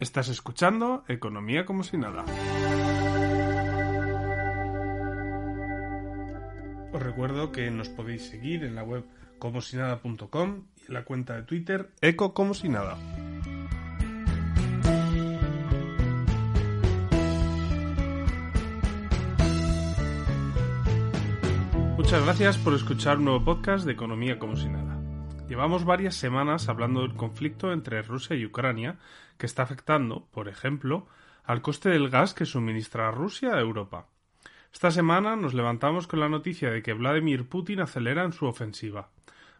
Estás escuchando Economía como si nada. Os recuerdo que nos podéis seguir en la web como si nada.com y en la cuenta de Twitter eco como si nada. Muchas gracias por escuchar un nuevo podcast de Economía como si nada. Llevamos varias semanas hablando del conflicto entre Rusia y Ucrania que está afectando, por ejemplo, al coste del gas que suministra Rusia a Europa. Esta semana nos levantamos con la noticia de que Vladimir Putin acelera en su ofensiva.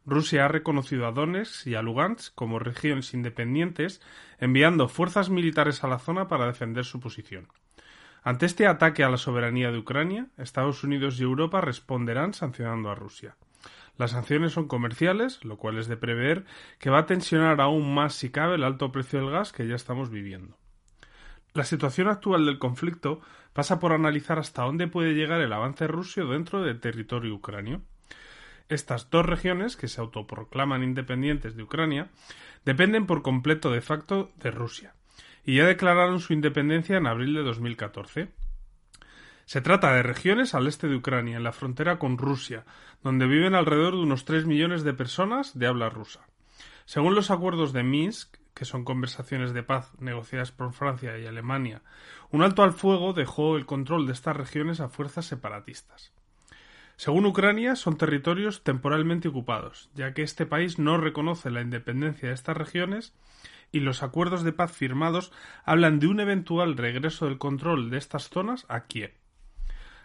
Rusia ha reconocido a Donetsk y a Lugansk como regiones independientes, enviando fuerzas militares a la zona para defender su posición. Ante este ataque a la soberanía de Ucrania, Estados Unidos y Europa responderán sancionando a Rusia. Las sanciones son comerciales, lo cual es de prever que va a tensionar aún más si cabe el alto precio del gas que ya estamos viviendo. La situación actual del conflicto pasa por analizar hasta dónde puede llegar el avance ruso dentro del territorio ucranio. Estas dos regiones, que se autoproclaman independientes de Ucrania, dependen por completo de facto de Rusia, y ya declararon su independencia en abril de 2014. Se trata de regiones al este de Ucrania, en la frontera con Rusia, donde viven alrededor de unos 3 millones de personas de habla rusa. Según los acuerdos de Minsk, que son conversaciones de paz negociadas por Francia y Alemania, un alto al fuego dejó el control de estas regiones a fuerzas separatistas. Según Ucrania, son territorios temporalmente ocupados, ya que este país no reconoce la independencia de estas regiones y los acuerdos de paz firmados hablan de un eventual regreso del control de estas zonas a Kiev.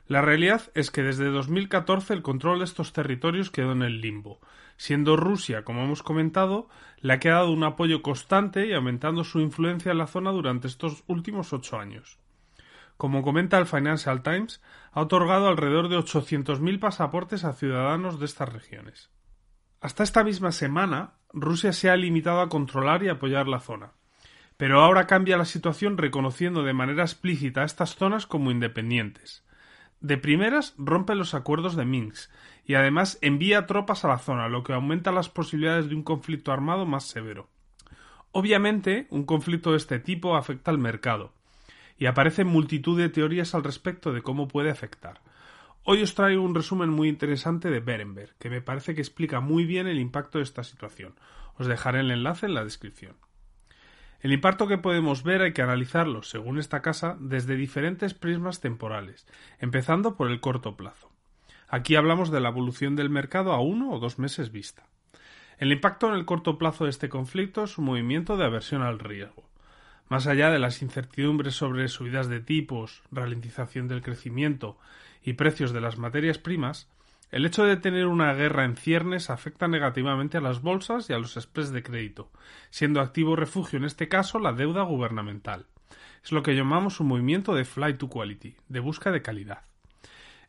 La realidad es que desde 2014 el control de estos territorios quedó en el limbo, siendo Rusia, como hemos comentado, la que ha dado un apoyo constante y aumentando su influencia en la zona durante estos últimos ocho años. Como comenta el Financial Times, ha otorgado alrededor de 800.000 pasaportes a ciudadanos de estas regiones. Hasta esta misma semana, Rusia se ha limitado a controlar y apoyar la zona. Pero ahora cambia la situación reconociendo de manera explícita a estas zonas como independientes. De primeras rompe los acuerdos de Minsk y además envía tropas a la zona, lo que aumenta las posibilidades de un conflicto armado más severo. Obviamente, un conflicto de este tipo afecta al mercado, y aparecen multitud de teorías al respecto de cómo puede afectar. Hoy os traigo un resumen muy interesante de Berenberg, que me parece que explica muy bien el impacto de esta situación. Os dejaré el enlace en la descripción. El impacto que podemos ver hay que analizarlo, según esta casa, desde diferentes prismas temporales, empezando por el corto plazo. Aquí hablamos de la evolución del mercado a uno o dos meses vista. El impacto en el corto plazo de este conflicto es un movimiento de aversión al riesgo. Más allá de las incertidumbres sobre subidas de tipos, ralentización del crecimiento y precios de las materias primas, el hecho de tener una guerra en ciernes afecta negativamente a las bolsas y a los spreads de crédito, siendo activo refugio en este caso la deuda gubernamental. Es lo que llamamos un movimiento de flight to quality, de busca de calidad.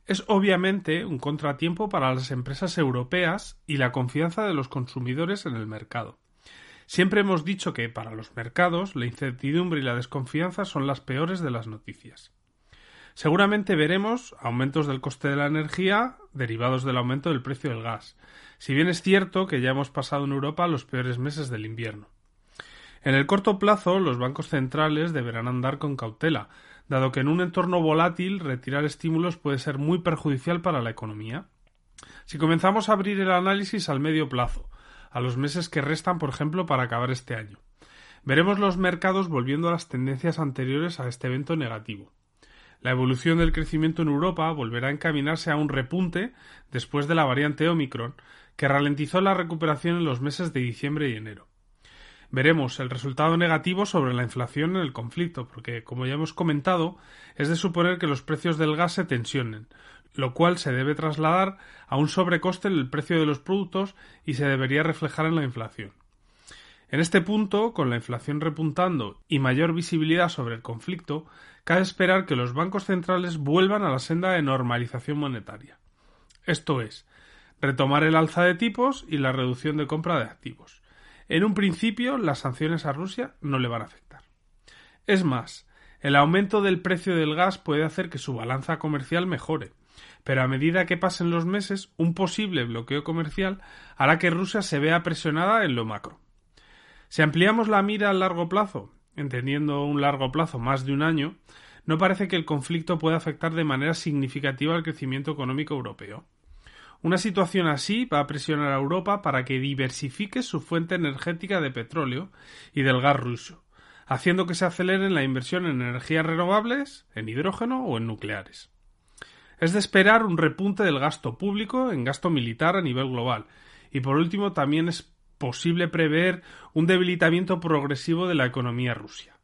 Es obviamente un contratiempo para las empresas europeas y la confianza de los consumidores en el mercado. Siempre hemos dicho que para los mercados la incertidumbre y la desconfianza son las peores de las noticias. Seguramente veremos aumentos del coste de la energía derivados del aumento del precio del gas, si bien es cierto que ya hemos pasado en Europa los peores meses del invierno. En el corto plazo, los bancos centrales deberán andar con cautela, dado que en un entorno volátil retirar estímulos puede ser muy perjudicial para la economía. Si comenzamos a abrir el análisis al medio plazo, a los meses que restan, por ejemplo, para acabar este año, veremos los mercados volviendo a las tendencias anteriores a este evento negativo. La evolución del crecimiento en Europa volverá a encaminarse a un repunte después de la variante Omicron, que ralentizó la recuperación en los meses de diciembre y enero. Veremos el resultado negativo sobre la inflación en el conflicto, porque, como ya hemos comentado, es de suponer que los precios del gas se tensionen, lo cual se debe trasladar a un sobrecoste en el precio de los productos y se debería reflejar en la inflación. En este punto, con la inflación repuntando y mayor visibilidad sobre el conflicto, cabe esperar que los bancos centrales vuelvan a la senda de normalización monetaria. Esto es, retomar el alza de tipos y la reducción de compra de activos. En un principio, las sanciones a Rusia no le van a afectar. Es más, el aumento del precio del gas puede hacer que su balanza comercial mejore, pero a medida que pasen los meses, un posible bloqueo comercial hará que Rusia se vea presionada en lo macro. Si ampliamos la mira a largo plazo, entendiendo un largo plazo más de un año, no parece que el conflicto pueda afectar de manera significativa al crecimiento económico europeo. Una situación así va a presionar a Europa para que diversifique su fuente energética de petróleo y del gas ruso, haciendo que se acelere la inversión en energías renovables, en hidrógeno o en nucleares. Es de esperar un repunte del gasto público en gasto militar a nivel global, y por último también es posible prever un debilitamiento progresivo de la economía rusa.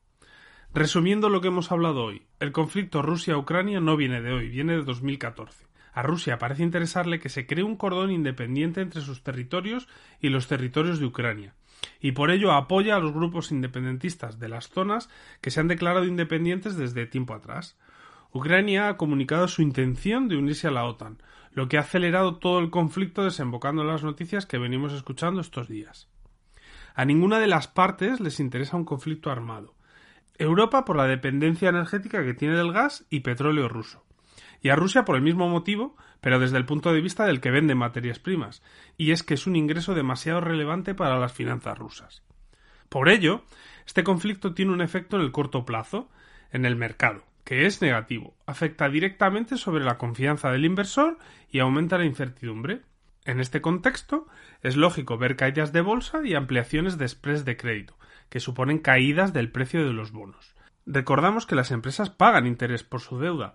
Resumiendo lo que hemos hablado hoy, el conflicto Rusia-Ucrania no viene de hoy, viene de 2014. A Rusia parece interesarle que se cree un cordón independiente entre sus territorios y los territorios de Ucrania, y por ello apoya a los grupos independentistas de las zonas que se han declarado independientes desde tiempo atrás. Ucrania ha comunicado su intención de unirse a la OTAN, lo que ha acelerado todo el conflicto desembocando en las noticias que venimos escuchando estos días. A ninguna de las partes les interesa un conflicto armado. Europa por la dependencia energética que tiene del gas y petróleo ruso. Y a Rusia por el mismo motivo, pero desde el punto de vista del que vende materias primas, y es que es un ingreso demasiado relevante para las finanzas rusas. Por ello, este conflicto tiene un efecto en el corto plazo, en el mercado, que es negativo, afecta directamente sobre la confianza del inversor y aumenta la incertidumbre. En este contexto, es lógico ver caídas de bolsa y ampliaciones de spreads de crédito, que suponen caídas del precio de los bonos. Recordamos que las empresas pagan interés por su deuda,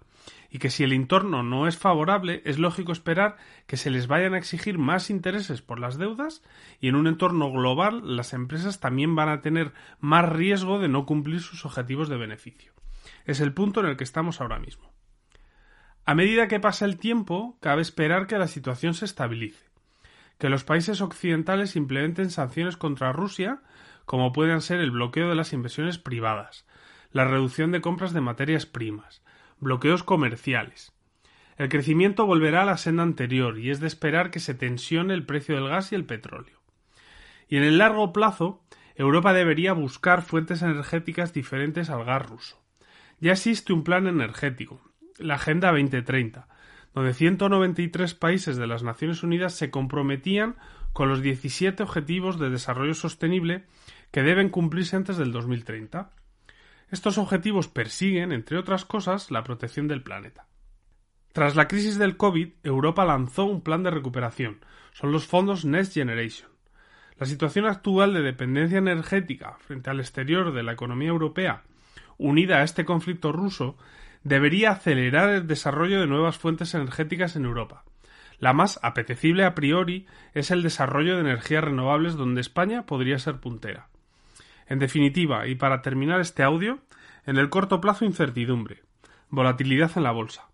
y que si el entorno no es favorable, es lógico esperar que se les vayan a exigir más intereses por las deudas, y en un entorno global las empresas también van a tener más riesgo de no cumplir sus objetivos de beneficio. Es el punto en el que estamos ahora mismo. A medida que pasa el tiempo, cabe esperar que la situación se estabilice, que los países occidentales implementen sanciones contra Rusia, como pueden ser el bloqueo de las inversiones privadas, la reducción de compras de materias primas, bloqueos comerciales. El crecimiento volverá a la senda anterior y es de esperar que se tensione el precio del gas y el petróleo. Y en el largo plazo, Europa debería buscar fuentes energéticas diferentes al gas ruso. Ya existe un plan energético, la Agenda 2030, donde 193 países de las Naciones Unidas se comprometían con los 17 Objetivos de Desarrollo Sostenible que deben cumplirse antes del 2030. Estos objetivos persiguen, entre otras cosas, la protección del planeta. Tras la crisis del COVID, Europa lanzó un plan de recuperación. Son los fondos Next Generation. La situación actual de dependencia energética frente al exterior de la economía europea unida a este conflicto ruso, debería acelerar el desarrollo de nuevas fuentes energéticas en Europa. La más apetecible a priori es el desarrollo de energías renovables donde España podría ser puntera. En definitiva, y para terminar este audio, en el corto plazo incertidumbre, volatilidad en la bolsa,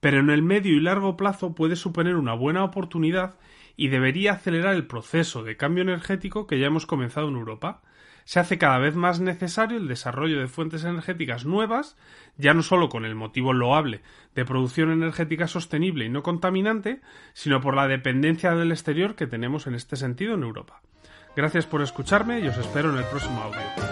pero en el medio y largo plazo puede suponer una buena oportunidad y debería acelerar el proceso de cambio energético que ya hemos comenzado en Europa, se hace cada vez más necesario el desarrollo de fuentes energéticas nuevas, ya no solo con el motivo loable de producción energética sostenible y no contaminante, sino por la dependencia del exterior que tenemos en este sentido en Europa. Gracias por escucharme y os espero en el próximo audio.